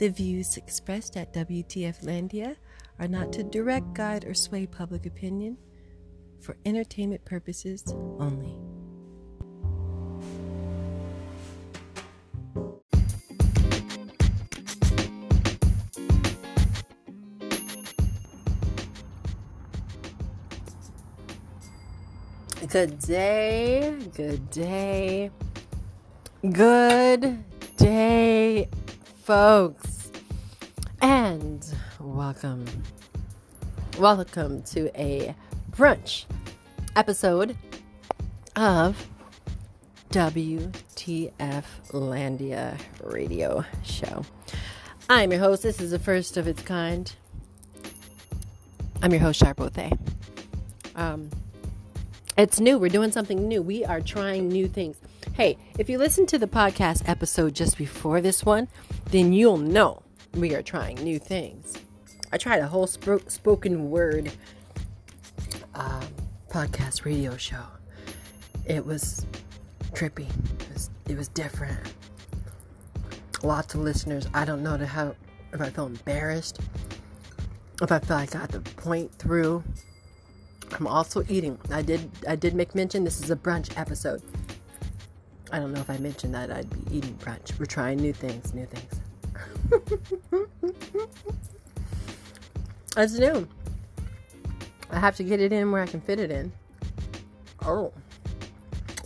The views expressed at WTF Landia are not to direct, guide, or sway public opinion. For entertainment purposes only. Good day, good day, good day, folks, and welcome, welcome to a brunch episode of WTF Landia Radio Show. I'm your host. This is the first of its kind. I'm your host, Charbothe. Um, it's new. We're doing something new. We are trying new things. Hey, if you listen to the podcast episode just before this one, then you'll know we are trying new things. I tried a whole sp- spoken word um, podcast radio show. It was trippy. It was, it was different. Lots of listeners. I don't know how if I felt embarrassed, if I felt I got the point through. I'm also eating. I did I did make mention this is a brunch episode. I don't know if I mentioned that I'd be eating brunch. We're trying new things, new things. That's new. I have to get it in where I can fit it in. Oh.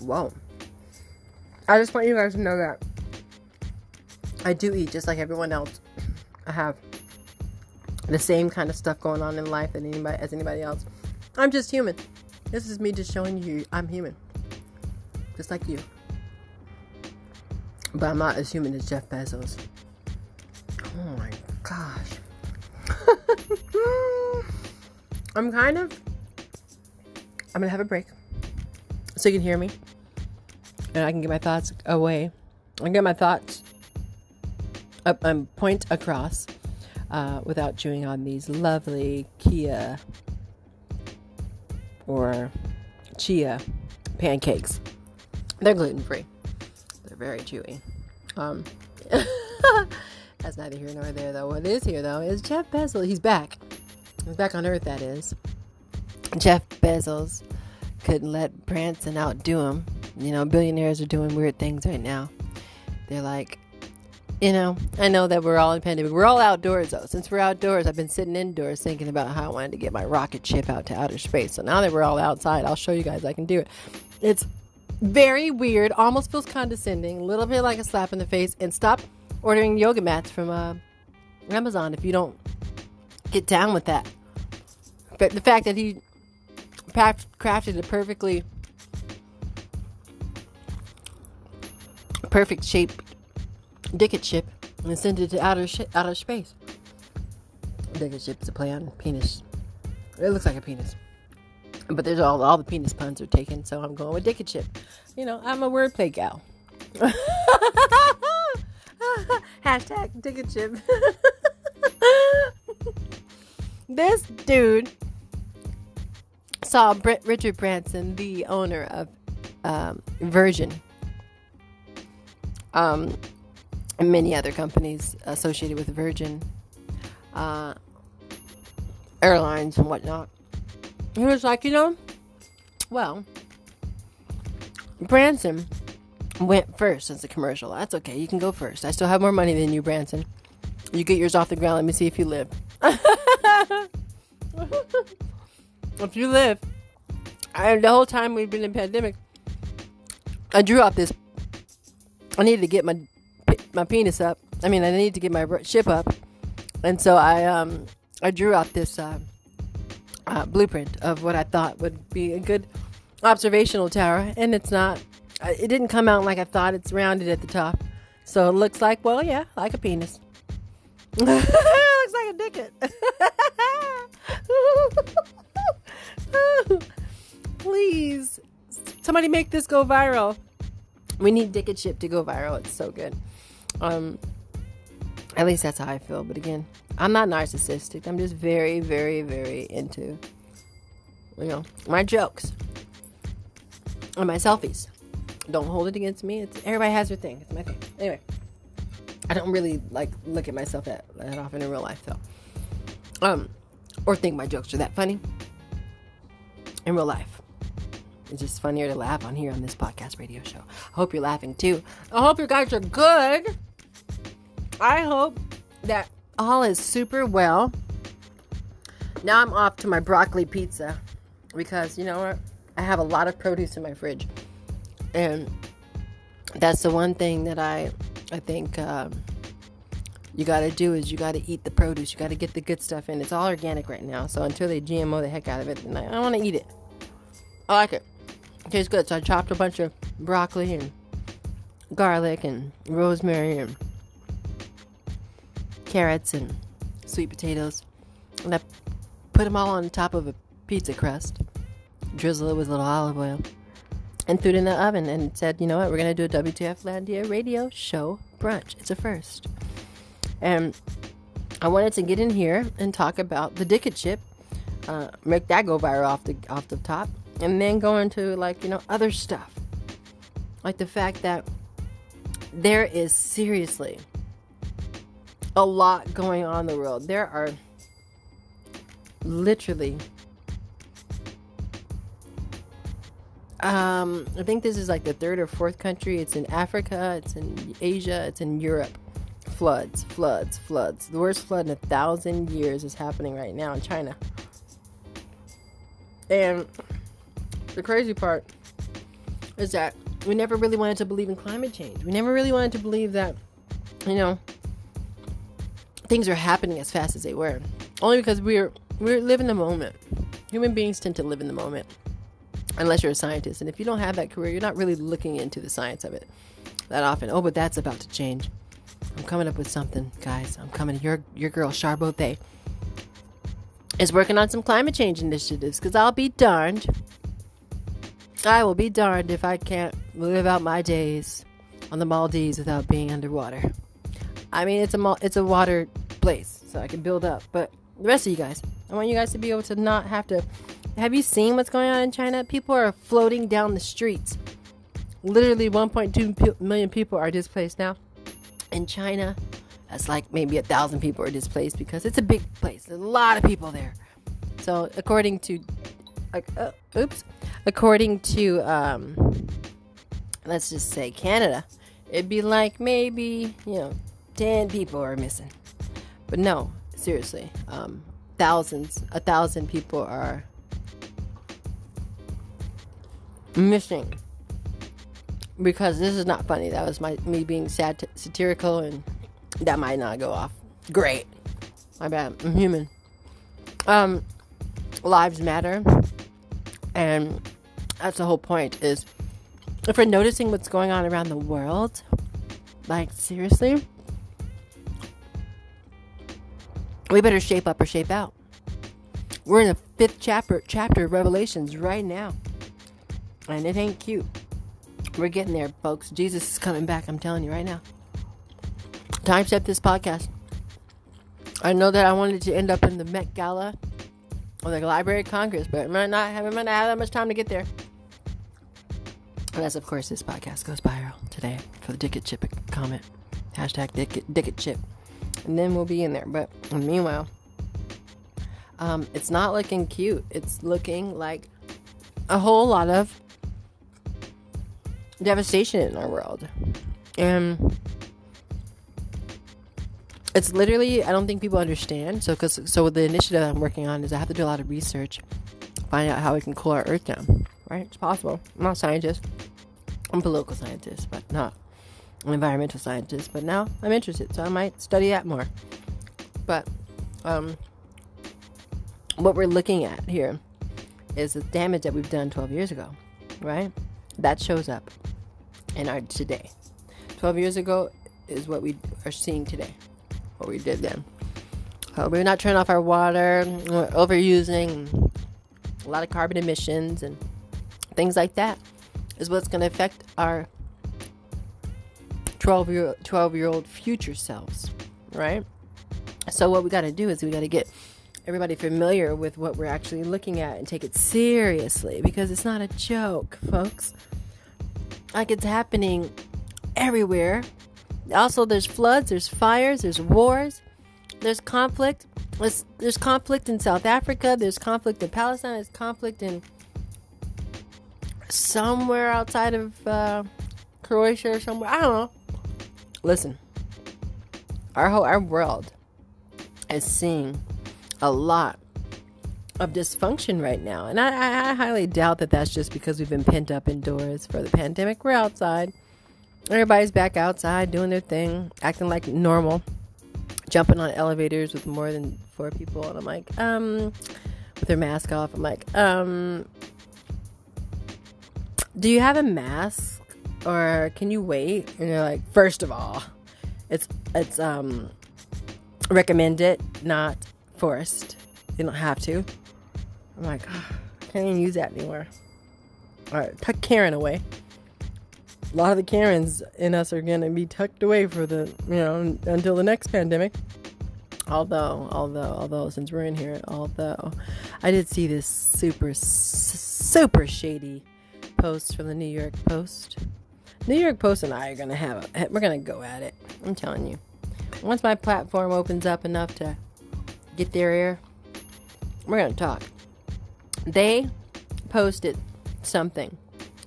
Whoa. I just want you guys to know that I do eat just like everyone else. I have the same kind of stuff going on in life anybody as anybody else. I'm just human. This is me just showing you I'm human. Just like you. But I'm not as human as Jeff Bezos. Oh my gosh. I'm kind of. I'm gonna have a break so you can hear me and I can get my thoughts away. I can get my thoughts up and point across uh, without chewing on these lovely Kia or chia pancakes. They're gluten free. They're very chewy. Um, that's neither here nor there, though. What is here, though, is Jeff Bezos. He's back. He's back on Earth, that is. Jeff Bezos couldn't let Branson outdo him. You know, billionaires are doing weird things right now. They're like, you know, I know that we're all in pandemic. We're all outdoors though. Since we're outdoors, I've been sitting indoors thinking about how I wanted to get my rocket ship out to outer space. So now that we're all outside, I'll show you guys I can do it. It's very weird, almost feels condescending, a little bit like a slap in the face. And stop ordering yoga mats from uh, Amazon if you don't get down with that. But the fact that he crafted a perfectly perfect shape Dicket ship and sent it to outer sh- outer space. Dicket is a play on penis. It looks like a penis, but there's all all the penis puns are taken, so I'm going with Dicket ship. You know, I'm a wordplay gal. Hashtag Dicket chip. this dude saw Brit- Richard Branson, the owner of um, Virgin. Um, and many other companies associated with Virgin uh, Airlines and whatnot. He was like, you know, well, Branson went first since the commercial. That's okay. You can go first. I still have more money than you, Branson. You get yours off the ground. Let me see if you live. if you live, I, the whole time we've been in pandemic, I drew out this. I needed to get my my penis up. I mean, I need to get my ship up, and so I um I drew out this uh, uh, blueprint of what I thought would be a good observational tower, and it's not. It didn't come out like I thought. It's rounded at the top, so it looks like well, yeah, like a penis. it looks like a dicket. Please, somebody make this go viral. We need Dicket Ship to go viral. It's so good. Um, at least that's how I feel. But again, I'm not narcissistic. I'm just very, very, very into, you know, my jokes and my selfies. Don't hold it against me. It's everybody has their thing. It's my thing. Anyway, I don't really like look at myself that, that often in real life, though. Um, or think my jokes are that funny in real life. It's just funnier to laugh on here on this podcast radio show. I hope you're laughing too. I hope you guys are good. I hope that all is super well. Now I'm off to my broccoli pizza because you know what? I have a lot of produce in my fridge, and that's the one thing that I I think um, you got to do is you got to eat the produce. You got to get the good stuff in. It's all organic right now, so until they GMO the heck out of it, I, I want to eat it. I like it. It tastes good. So I chopped a bunch of broccoli and garlic and rosemary and carrots and sweet potatoes, and I put them all on top of a pizza crust drizzle it with a little olive oil, and threw it in the oven and said, you know what, we're going to do a WTF Landia radio show brunch. It's a first. And I wanted to get in here and talk about the Dicket chip, uh, make that go viral off the off the top, and then go into like you know other stuff, like the fact that there is seriously a lot going on in the world. There are literally Um, I think this is like the third or fourth country. It's in Africa, it's in Asia, it's in Europe. Floods, floods, floods. The worst flood in a thousand years is happening right now in China. And the crazy part is that we never really wanted to believe in climate change. We never really wanted to believe that, you know, things are happening as fast as they were. Only because we're we live in the moment. Human beings tend to live in the moment unless you're a scientist. And if you don't have that career, you're not really looking into the science of it that often. Oh, but that's about to change. I'm coming up with something, guys. I'm coming. Your your girl Charbothe is working on some climate change initiatives. Cause I'll be darned. I will be darned if I can't live out my days on the Maldives without being underwater. I mean, it's a it's a water place, so I can build up. But the rest of you guys, I want you guys to be able to not have to have you seen what's going on in China? People are floating down the streets. Literally 1.2 million people are displaced now. In China, that's like maybe a thousand people are displaced because it's a big place. There's a lot of people there. So, according to, uh, oops, according to, um, let's just say Canada, it'd be like maybe you know, ten people are missing. But no, seriously, um, thousands, a thousand people are missing because this is not funny. That was my me being sat- satirical, and that might not go off great. My bad. I'm human. Um, lives matter, and that's the whole point. Is if we're noticing what's going on around the world, like seriously, we better shape up or shape out. We're in the fifth chapter chapter of Revelations right now. And it ain't cute. We're getting there, folks. Jesus is coming back. I'm telling you right now. Time set this podcast. I know that I wanted to end up in the Met Gala or the Library of Congress, but I might not have, might not have that much time to get there. Unless, of course, this podcast goes viral today for the Dicket Chip comment. Hashtag Dicket, Dicket Chip. And then we'll be in there. But meanwhile, um, it's not looking cute. It's looking like a whole lot of devastation in our world. And it's literally I don't think people understand. So cuz so the initiative I'm working on is I have to do a lot of research, find out how we can cool our earth down. Right? It's possible. I'm not a scientist. I'm a political scientist, but not an environmental scientist. But now I'm interested, so I might study that more. But um, what we're looking at here is the damage that we've done 12 years ago, right? That shows up in our today. 12 years ago is what we are seeing today, what we did then. Uh, we're not turning off our water, we're overusing a lot of carbon emissions and things like that is what's going to affect our 12 year 12 year old future selves, right? So what we got to do is we got to get everybody familiar with what we're actually looking at and take it seriously because it's not a joke, folks like it's happening everywhere Also, there's floods, there's fires, there's wars, there's conflict. There's, there's conflict in South Africa, there's conflict in Palestine, there's conflict in somewhere outside of uh, Croatia or somewhere. I don't know. Listen, our whole our world is seeing a lot of dysfunction right now, and I, I highly doubt that that's just because we've been pent up indoors for the pandemic. We're outside. Everybody's back outside doing their thing, acting like normal, jumping on elevators with more than four people, and I'm like, um, with their mask off. I'm like, um, do you have a mask or can you wait? And you're like, first of all, it's it's um recommended, not forced. You don't have to. I'm like, oh, I can't even use that anymore. All right, tuck Karen away. A lot of the Karens in us are gonna be tucked away for the you know until the next pandemic. Although, although, although, since we're in here, although, I did see this super, super shady post from the New York Post. New York Post and I are gonna have a, we're gonna go at it. I'm telling you. Once my platform opens up enough to get their ear, we're gonna talk. They posted something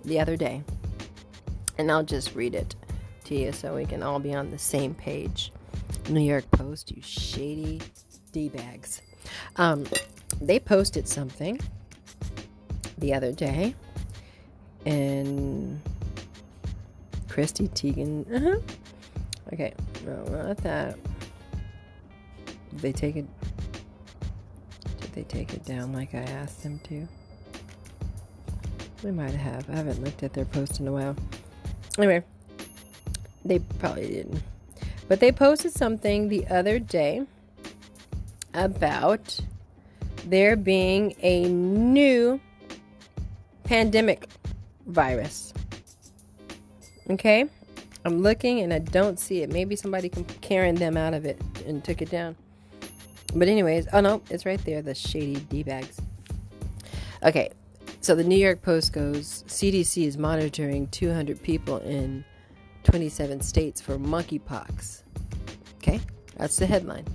the other day, and I'll just read it to you so we can all be on the same page. New York Post, you shady d bags. Um, they posted something the other day and Chrissy Teigen. Uh-huh. Okay, no, not that. Did they take it? Did they take it down like I asked them to? They might have. I haven't looked at their post in a while. Anyway, they probably didn't. But they posted something the other day about there being a new pandemic virus. Okay? I'm looking and I don't see it. Maybe somebody can carrying them out of it and took it down. But anyways, oh no, it's right there, the shady D bags. Okay, so the New York Post goes CDC is monitoring 200 people in 27 states for monkeypox. Okay, that's the headline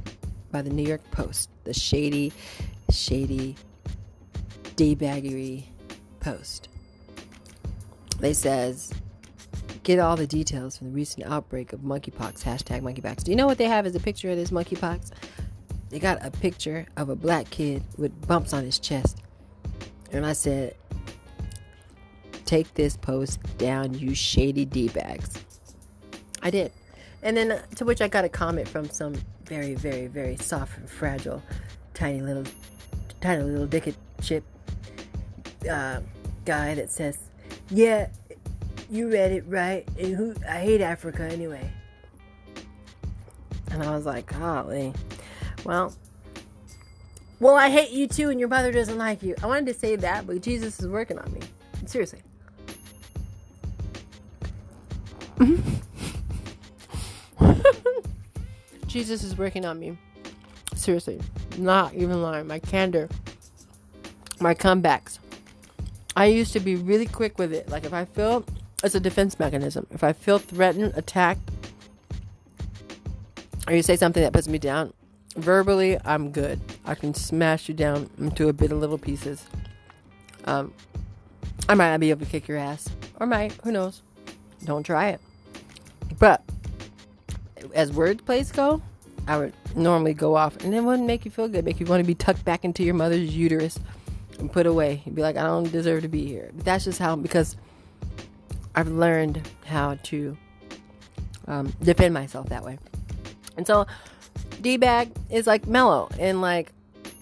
by the New York Post. The shady, shady, D baggery post. They says, get all the details from the recent outbreak of monkeypox. Hashtag monkeypox. Do you know what they have as a picture of this monkeypox? They got a picture of a black kid with bumps on his chest. And I said, take this post down, you shady D bags. I did. And then uh, to which I got a comment from some very, very, very soft and fragile, tiny little, tiny little dickhead chip uh, guy that says, yeah, you read it right. And who I hate Africa anyway. And I was like, golly. Well, well, I hate you too, and your mother doesn't like you. I wanted to say that, but Jesus is working on me. Seriously. Jesus is working on me. Seriously. Not even lying. My candor. My comebacks. I used to be really quick with it. Like if I feel it's a defense mechanism. If I feel threatened, attacked, or you say something that puts me down, verbally, I'm good. I can smash you down into a bit of little pieces. Um, I might not be able to kick your ass, or might. Who knows? Don't try it. But as word plays go, I would normally go off, and it wouldn't make you feel good. Make you want to be tucked back into your mother's uterus and put away. You'd be like, I don't deserve to be here. But that's just how, because I've learned how to um, defend myself that way. And so, D bag is like mellow and like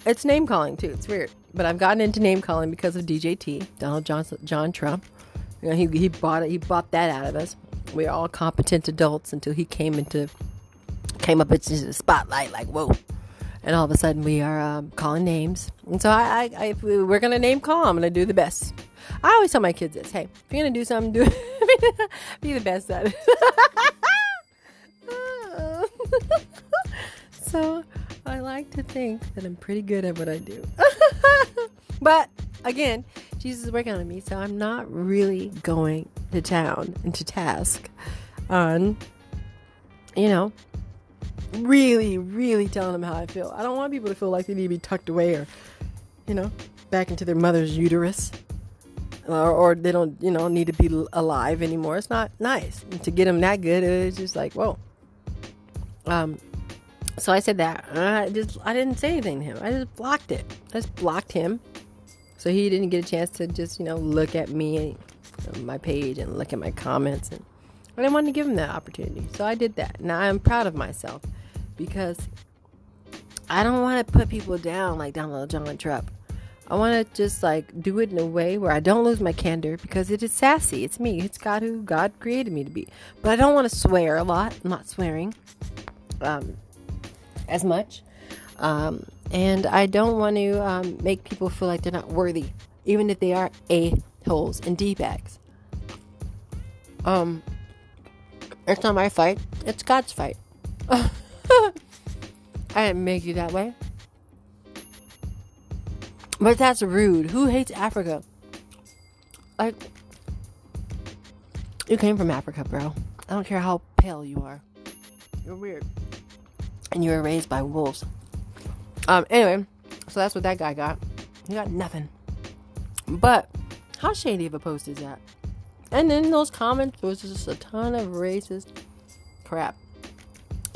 it's name calling too. It's weird, but I've gotten into name calling because of DJT, Donald Johnson, John Trump. You know, he he bought it. He bought that out of us. We are all competent adults until he came into came up into the spotlight. Like whoa, and all of a sudden we are um, calling names. And so I, I, I we're gonna name call. I'm gonna do the best. I always tell my kids this: Hey, if you're gonna do something, do it. be the best at it. so I like to think that I'm pretty good at what I do. but again, Jesus is working on me, so I'm not really going to town and to task on you know, really, really telling them how I feel. I don't want people to feel like they need to be tucked away or, you know, back into their mother's uterus. Or, or they don't, you know, need to be alive anymore. It's not nice and to get them that good. It's just like, whoa. Um, so I said that. I just, I didn't say anything to him. I just blocked it. I just blocked him, so he didn't get a chance to just, you know, look at me, and my page, and look at my comments. And I didn't want to give him that opportunity, so I did that. Now I'm proud of myself because I don't want to put people down like Donald John Trump. I want to just like do it in a way where I don't lose my candor because it is sassy. It's me. It's God who God created me to be. But I don't want to swear a lot. I'm not swearing um, as much. Um, and I don't want to um, make people feel like they're not worthy, even if they are a holes and d bags. Um, it's not my fight. It's God's fight. I didn't make you that way. But that's rude. Who hates Africa? Like, you came from Africa, bro. I don't care how pale you are. You're weird. And you were raised by wolves. Um, anyway, so that's what that guy got. He got nothing. But how shady of a post is that? And in those comments, was just a ton of racist crap.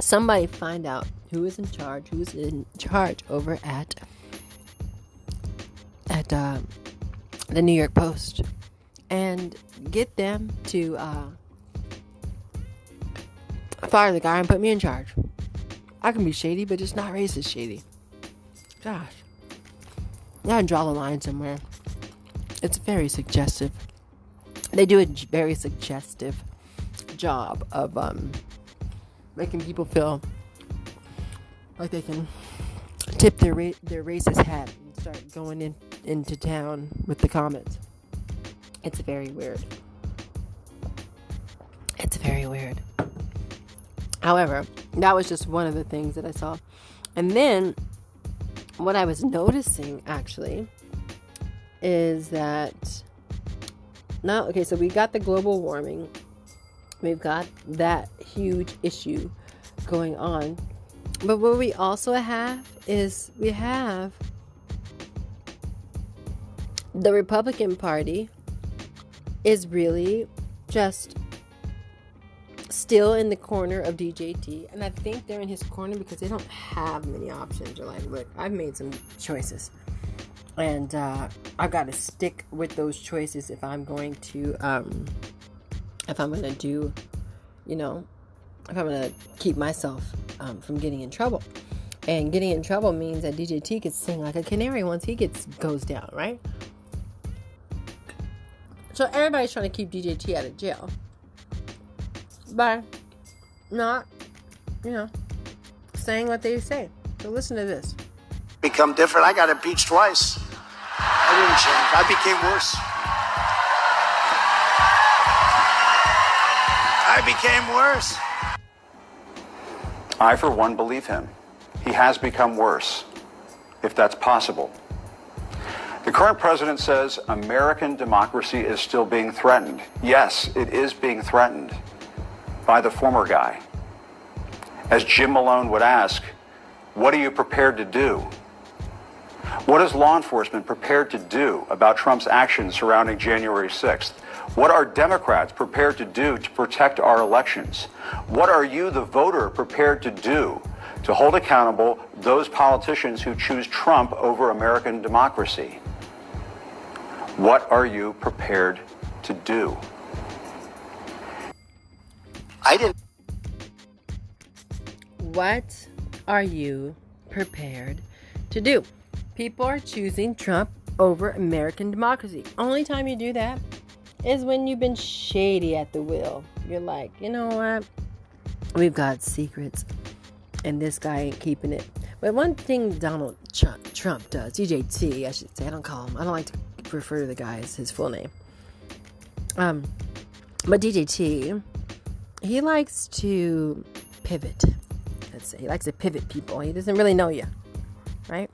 Somebody find out who is in charge, who's in charge over at at uh, the New York Post, and get them to uh, fire the guy and put me in charge. I can be shady, but it's not racist shady. Gosh, I draw the line somewhere. It's very suggestive. They do a very suggestive job of um, making people feel like they can tip their ra- their racist hat and start going in into town with the comments. It's very weird. It's very weird. However, that was just one of the things that I saw. And then what I was noticing actually is that now okay, so we got the global warming. We've got that huge issue going on but what we also have is we have the Republican Party is really just still in the corner of DJT. And I think they're in his corner because they don't have many options. They're like, look, I've made some choices. And uh, I've got to stick with those choices if I'm going to, um, if I'm going to do, you know, if I'm going to keep myself um, from getting in trouble. And getting in trouble means that DJT could sing like a canary once he gets goes down, right? So everybody's trying to keep DJT out of jail. But not, you know, saying what they say. So listen to this. Become different. I got impeached twice. I didn't change. I became worse. I became worse. I, for one, believe him. He has become worse, if that's possible. The current president says American democracy is still being threatened. Yes, it is being threatened by the former guy. As Jim Malone would ask, what are you prepared to do? What is law enforcement prepared to do about Trump's actions surrounding January 6th? What are Democrats prepared to do to protect our elections? What are you, the voter, prepared to do to hold accountable those politicians who choose Trump over American democracy? What are you prepared to do? I didn't. What are you prepared to do? People are choosing Trump over American democracy. Only time you do that is when you've been shady at the wheel. You're like, you know what? We've got secrets, and this guy ain't keeping it. But one thing Donald Trump, Trump does, DJT, I should say, I don't call him, I don't like to refer to the guy as his full name. Um, but DJT, he likes to pivot. Let's say he likes to pivot people. He doesn't really know you, right?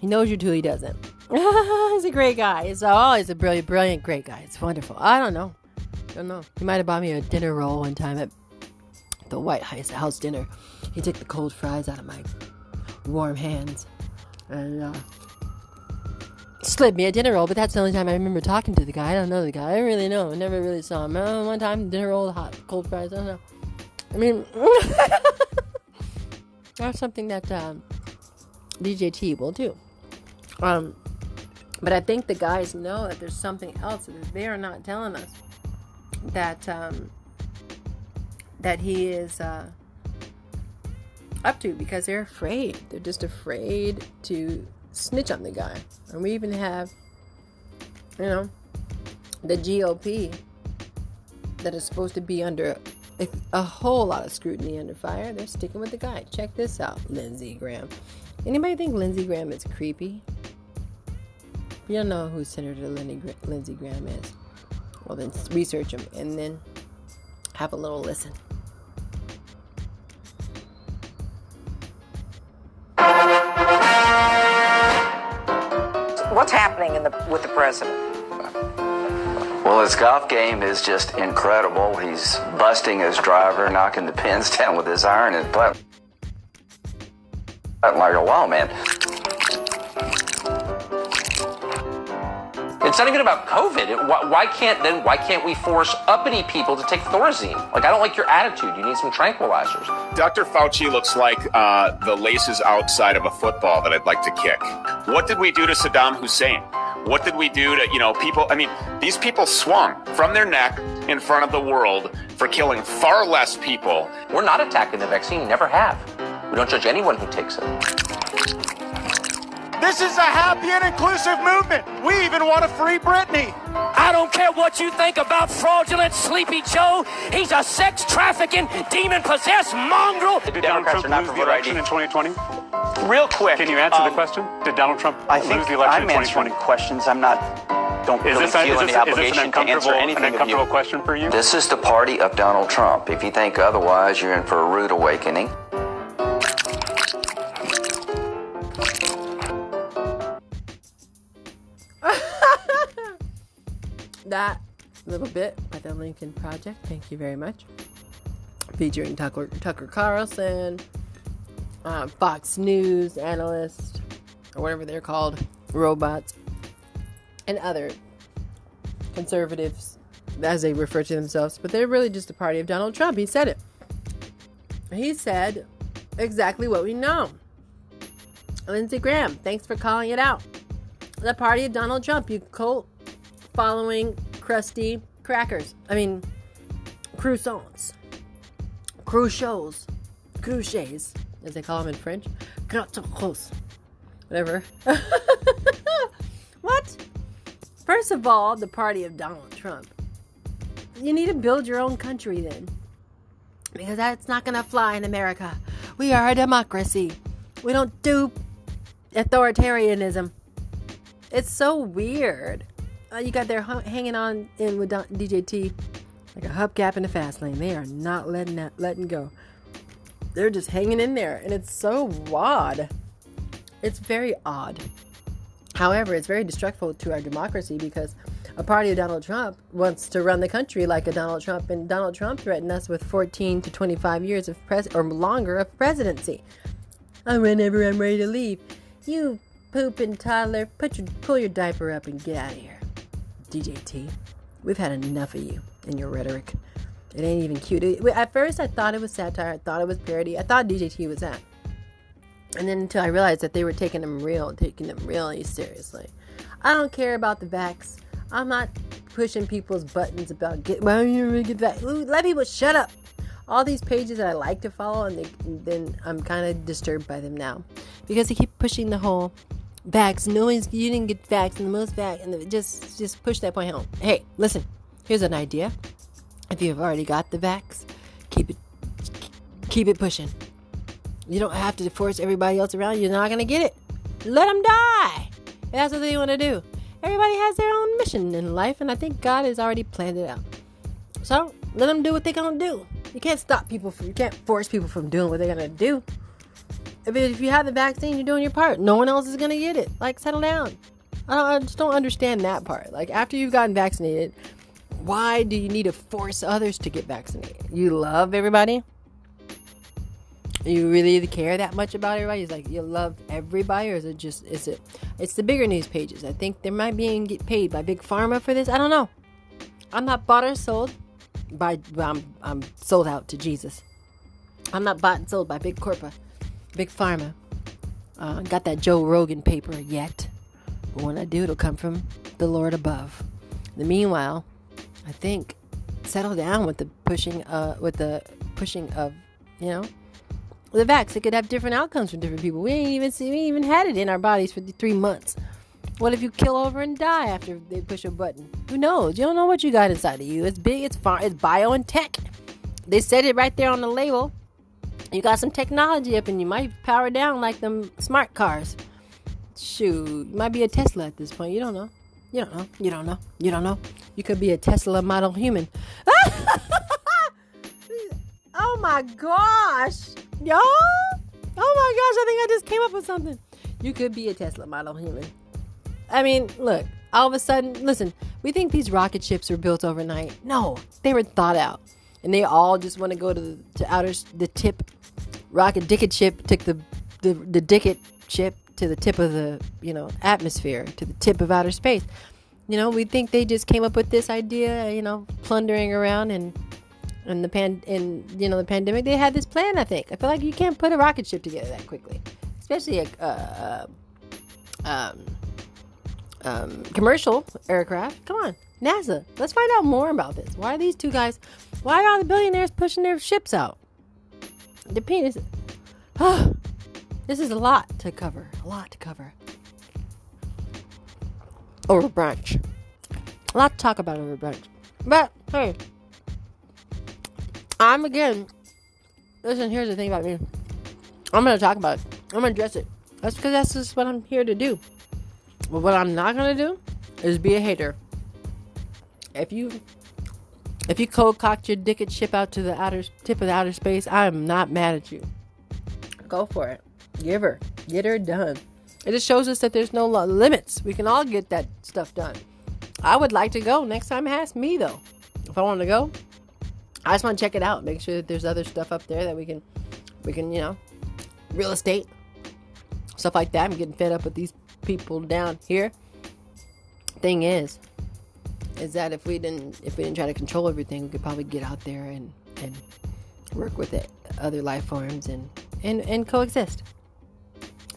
He knows you too. he doesn't. he's a great guy. He's always a brilliant, brilliant, great guy. It's wonderful. I don't know. I don't know. He might have bought me a dinner roll one time at the White House dinner. He took the cold fries out of my warm hands and uh, slid me a dinner roll. But that's the only time I remember talking to the guy. I don't know the guy. I don't really know. I never really saw him. Uh, one time, dinner roll, hot, cold fries. I don't know. I mean, that's something that um, DJT will do. Um, but I think the guys know that there's something else that they are not telling us that um, that he is uh, up to because they're afraid. They're just afraid to snitch on the guy. And we even have, you know, the GOP that is supposed to be under a, a whole lot of scrutiny under fire. They're sticking with the guy. Check this out, Lindsey Graham. Anybody think Lindsey Graham is creepy? you don't know who Senator Lindsey Graham is, well, then research him and then have a little listen. What's happening the, with the president? Well, his golf game is just incredible. He's busting his driver, knocking the pins down with his iron, and putting like a wall man. It's not even about COVID. why, why, can't then? Why can't we force uppity people to take Thorazine? Like I don't like your attitude. You need some tranquilizers. Dr. Fauci looks like uh, the laces outside of a football that I'd like to kick. What did we do to Saddam Hussein? What did we do to you know people? I mean, these people swung from their neck in front of the world for killing far less people. We're not attacking the vaccine. Never have. We don't judge anyone who takes it. This is a happy and inclusive movement. We even want to free Britney. I don't care what you think about fraudulent Sleepy Joe. He's a sex trafficking, demon possessed mongrel. Did Donald Trump lose the election in 2020? Real quick. Can you answer um, the question? Did Donald Trump I lose the election I'm in 2020? questions. I'm not. Don't is really this, feel is any this, obligation is this an uncomfortable, an uncomfortable question for you? This is the party of Donald Trump. If you think otherwise, you're in for a rude awakening. That little bit by the Lincoln Project. Thank you very much. Featuring Tucker, Tucker Carlson, uh, Fox News analyst, or whatever they're called, robots, and other conservatives, as they refer to themselves. But they're really just a party of Donald Trump. He said it. He said exactly what we know. Lindsey Graham, thanks for calling it out. The party of Donald Trump, you cult following crusty crackers. I mean, croissants, crochets, crochets, as they call them in French. Croissants. Whatever. what? First of all, the party of Donald Trump. You need to build your own country then. Because that's not going to fly in America. We are a democracy. We don't do authoritarianism. It's so weird uh, you got there hanging on in with DJT like a hubcap in the fast lane. They are not letting that letting go. They're just hanging in there, and it's so odd. It's very odd. However, it's very destructive to our democracy because a party of Donald Trump wants to run the country like a Donald Trump, and Donald Trump threatened us with 14 to 25 years of pres or longer of presidency. And whenever I'm ready to leave, you pooping toddler, put your pull your diaper up and get out of here. DJT, we've had enough of you and your rhetoric. It ain't even cute. It, at first, I thought it was satire. I thought it was parody. I thought DJT was that. And then until I realized that they were taking them real, taking them really seriously. I don't care about the vax. I'm not pushing people's buttons about get why don't you really get that. Let people shut up. All these pages that I like to follow, and, they, and then I'm kind of disturbed by them now because they keep pushing the whole vax. No one's you didn't get vax and the most vax and the, just just push that point home. Hey, listen, here's an idea. If you've already got the vax, keep it keep it pushing. You don't have to force everybody else around. You're not gonna get it. Let them die. That's what they want to do. Everybody has their own mission in life, and I think God has already planned it out. So let them do what they're gonna do. You can't stop people from. You can't force people from doing what they're gonna do. If, if you have the vaccine, you're doing your part. No one else is going to get it. Like, settle down. I, don't, I just don't understand that part. Like, after you've gotten vaccinated, why do you need to force others to get vaccinated? You love everybody? you really care that much about everybody? Is like you love everybody, or is it just is it? It's the bigger news pages. I think they might be get paid by big pharma for this. I don't know. I'm not bought or sold by. I'm I'm sold out to Jesus. I'm not bought and sold by big corporate, big pharma. Uh, got that Joe Rogan paper yet, but when I do, it'll come from the Lord above. The meanwhile, I think settle down with the pushing, uh, with the pushing of, you know, the vax. It could have different outcomes for different people. We ain't even see, we ain't even had it in our bodies for three months. What if you kill over and die after they push a button? Who knows? You don't know what you got inside of you. It's big. It's far. It's bio and tech. They said it right there on the label. You got some technology up, and you might power down like them smart cars. Shoot, you might be a Tesla at this point. You don't know. You don't know. You don't know. You don't know. You could be a Tesla model human. oh my gosh, yo! Oh my gosh, I think I just came up with something. You could be a Tesla model human. I mean, look, all of a sudden, listen, we think these rocket ships were built overnight. No, they were thought out. And they all just want to go to the to outer the tip rocket dicket ship took the the, the dicket ship to the tip of the you know atmosphere to the tip of outer space. You know we think they just came up with this idea you know plundering around and in the pan in you know the pandemic they had this plan i think. I feel like you can't put a rocket ship together that quickly especially a um, um, commercial aircraft. Come on nasa let's find out more about this. Why are these two guys why are all the billionaires pushing their ships out the penis oh, this is a lot to cover. A lot to cover. Over brunch. A lot to talk about over brunch. But hey, I'm again. Listen, here's the thing about me. I'm gonna talk about it. I'm gonna address it. That's because that's just what I'm here to do. But what I'm not gonna do is be a hater. If you if you cold cocked your dick and ship out to the outer tip of the outer space, I am not mad at you. Go for it. Give her. Get her done. It just shows us that there's no limits. We can all get that stuff done. I would like to go. Next time, ask me though. If I want to go, I just want to check it out. Make sure that there's other stuff up there that we can, we can, you know, real estate, stuff like that. I'm getting fed up with these people down here. Thing is, is that if we didn't, if we didn't try to control everything, we could probably get out there and and work with it, other life forms and and and coexist.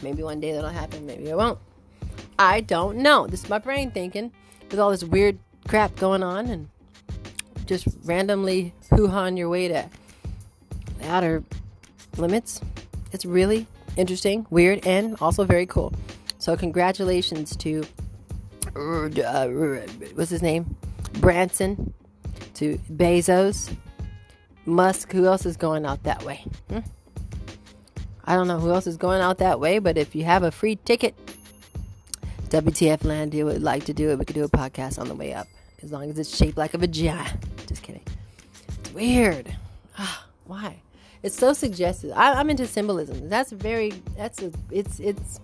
Maybe one day that'll happen, maybe it won't. I don't know. This is my brain thinking with all this weird crap going on and just randomly hoo on your way to outer limits. It's really interesting, weird, and also very cool. So, congratulations to what's his name? Branson, to Bezos, Musk. Who else is going out that way? Hmm? I don't know who else is going out that way, but if you have a free ticket, WTF Land, would like to do it. We could do a podcast on the way up, as long as it's shaped like a vagina. Just kidding. It's weird. Ah, why? It's so suggestive. I, am into symbolism. That's very. That's a. It's it's.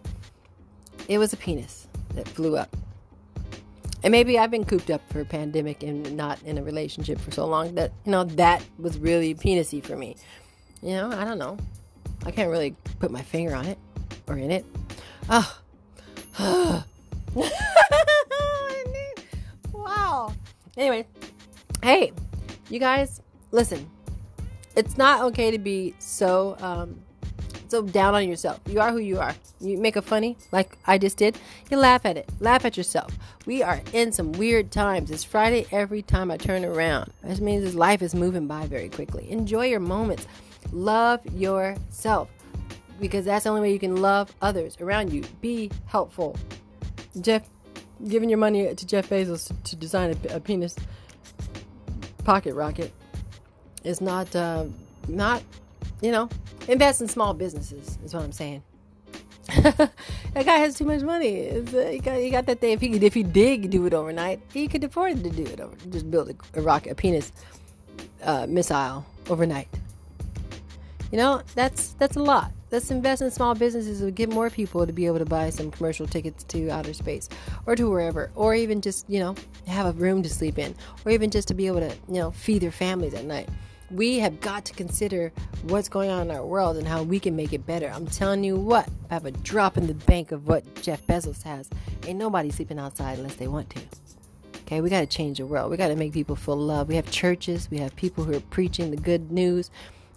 It was a penis that flew up. And maybe I've been cooped up for a pandemic and not in a relationship for so long that you know that was really penisy for me. You know, I don't know. I can't really put my finger on it or in it. Oh. wow. Anyway, hey, you guys, listen. It's not okay to be so um, so down on yourself. You are who you are. You make a funny, like I just did. You laugh at it. Laugh at yourself. We are in some weird times. It's Friday every time I turn around. That means this life is moving by very quickly. Enjoy your moments. Love yourself because that's the only way you can love others around you. Be helpful. Jeff, giving your money to Jeff Bezos to design a, a penis pocket rocket is not, uh, not, you know, invest in small businesses is what I'm saying. that guy has too much money. Uh, he, got, he got that thing. If he if he did do it overnight, he could afford to do it over. Just build a, a rocket, a penis uh, missile overnight. You know, that's that's a lot. Let's invest in small businesses to get more people to be able to buy some commercial tickets to outer space or to wherever, or even just, you know, have a room to sleep in, or even just to be able to, you know, feed their families at night. We have got to consider what's going on in our world and how we can make it better. I'm telling you what, I have a drop in the bank of what Jeff Bezos has. Ain't nobody sleeping outside unless they want to. Okay, we got to change the world. We got to make people feel love. We have churches, we have people who are preaching the good news,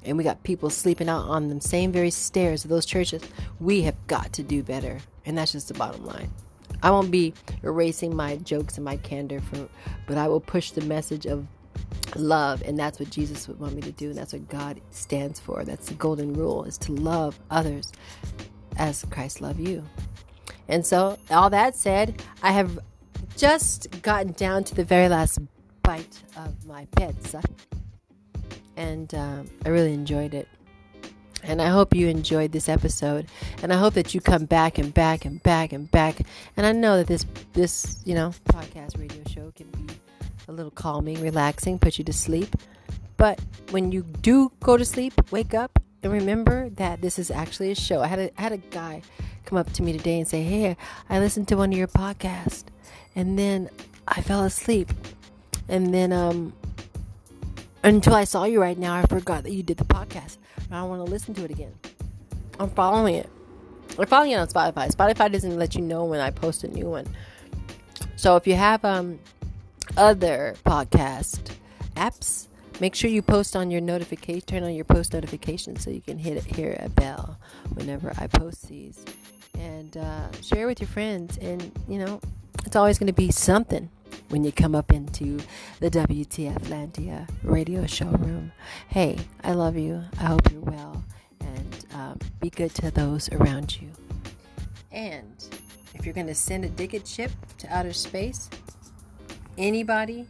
and we got people sleeping out on the same very stairs of those churches. We have got to do better, and that's just the bottom line. I won't be erasing my jokes and my candor for, but I will push the message of love and that's what jesus would want me to do and that's what god stands for that's the golden rule is to love others as christ loved you and so all that said i have just gotten down to the very last bite of my pizza and um, i really enjoyed it and I hope you enjoyed this episode. And I hope that you come back and back and back and back. And I know that this this, you know, podcast radio show can be a little calming, relaxing, put you to sleep. But when you do go to sleep, wake up and remember that this is actually a show. I had a I had a guy come up to me today and say, "Hey, I listened to one of your podcasts, and then I fell asleep, and then um until I saw you right now, I forgot that you did the podcast. I don't want to listen to it again. I'm following it. I'm following it on Spotify. Spotify doesn't let you know when I post a new one. So if you have um other podcast apps, make sure you post on your notification, turn on your post notifications so you can hit hear a bell whenever I post these, and uh, share with your friends. And you know, it's always going to be something when you come up into the WTF Landia radio showroom. Hey, I love you. I hope you're well, and um, be good to those around you. And if you're going to send a Dicket ship to outer space, anybody,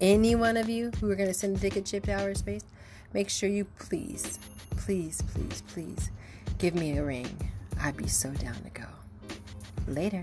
any one of you who are going to send a Dicket ship to outer space, make sure you please, please, please, please give me a ring. I'd be so down to go. Later.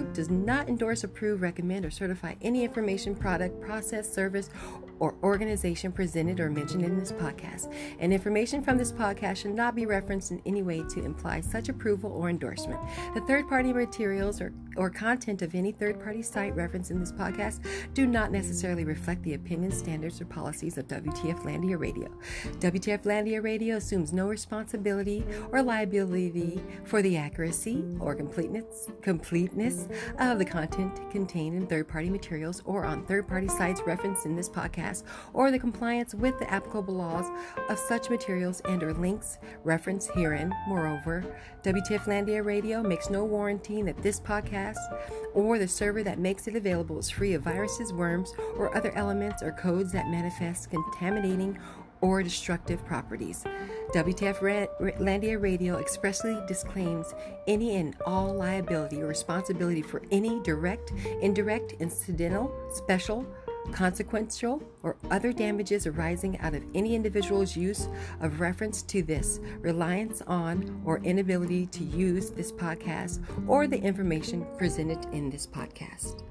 Group does not endorse, approve, recommend, or certify any information, product, process, service, or organization presented or mentioned in this podcast. And information from this podcast should not be referenced in any way to imply such approval or endorsement. The third party materials or, or content of any third party site referenced in this podcast do not necessarily reflect the opinions, standards, or policies of WTF Landia Radio. WTF Landia Radio assumes no responsibility or liability for the accuracy or completeness, completeness of the content contained in third party materials or on third party sites referenced in this podcast or the compliance with the applicable laws of such materials and or links referenced herein. Moreover, WTF Landia Radio makes no warranty that this podcast or the server that makes it available is free of viruses, worms, or other elements or codes that manifest contaminating or destructive properties. WTF Landia Radio expressly disclaims any and all liability or responsibility for any direct, indirect, incidental, special, consequential, or other damages arising out of any individual's use of reference to this, reliance on, or inability to use this podcast or the information presented in this podcast.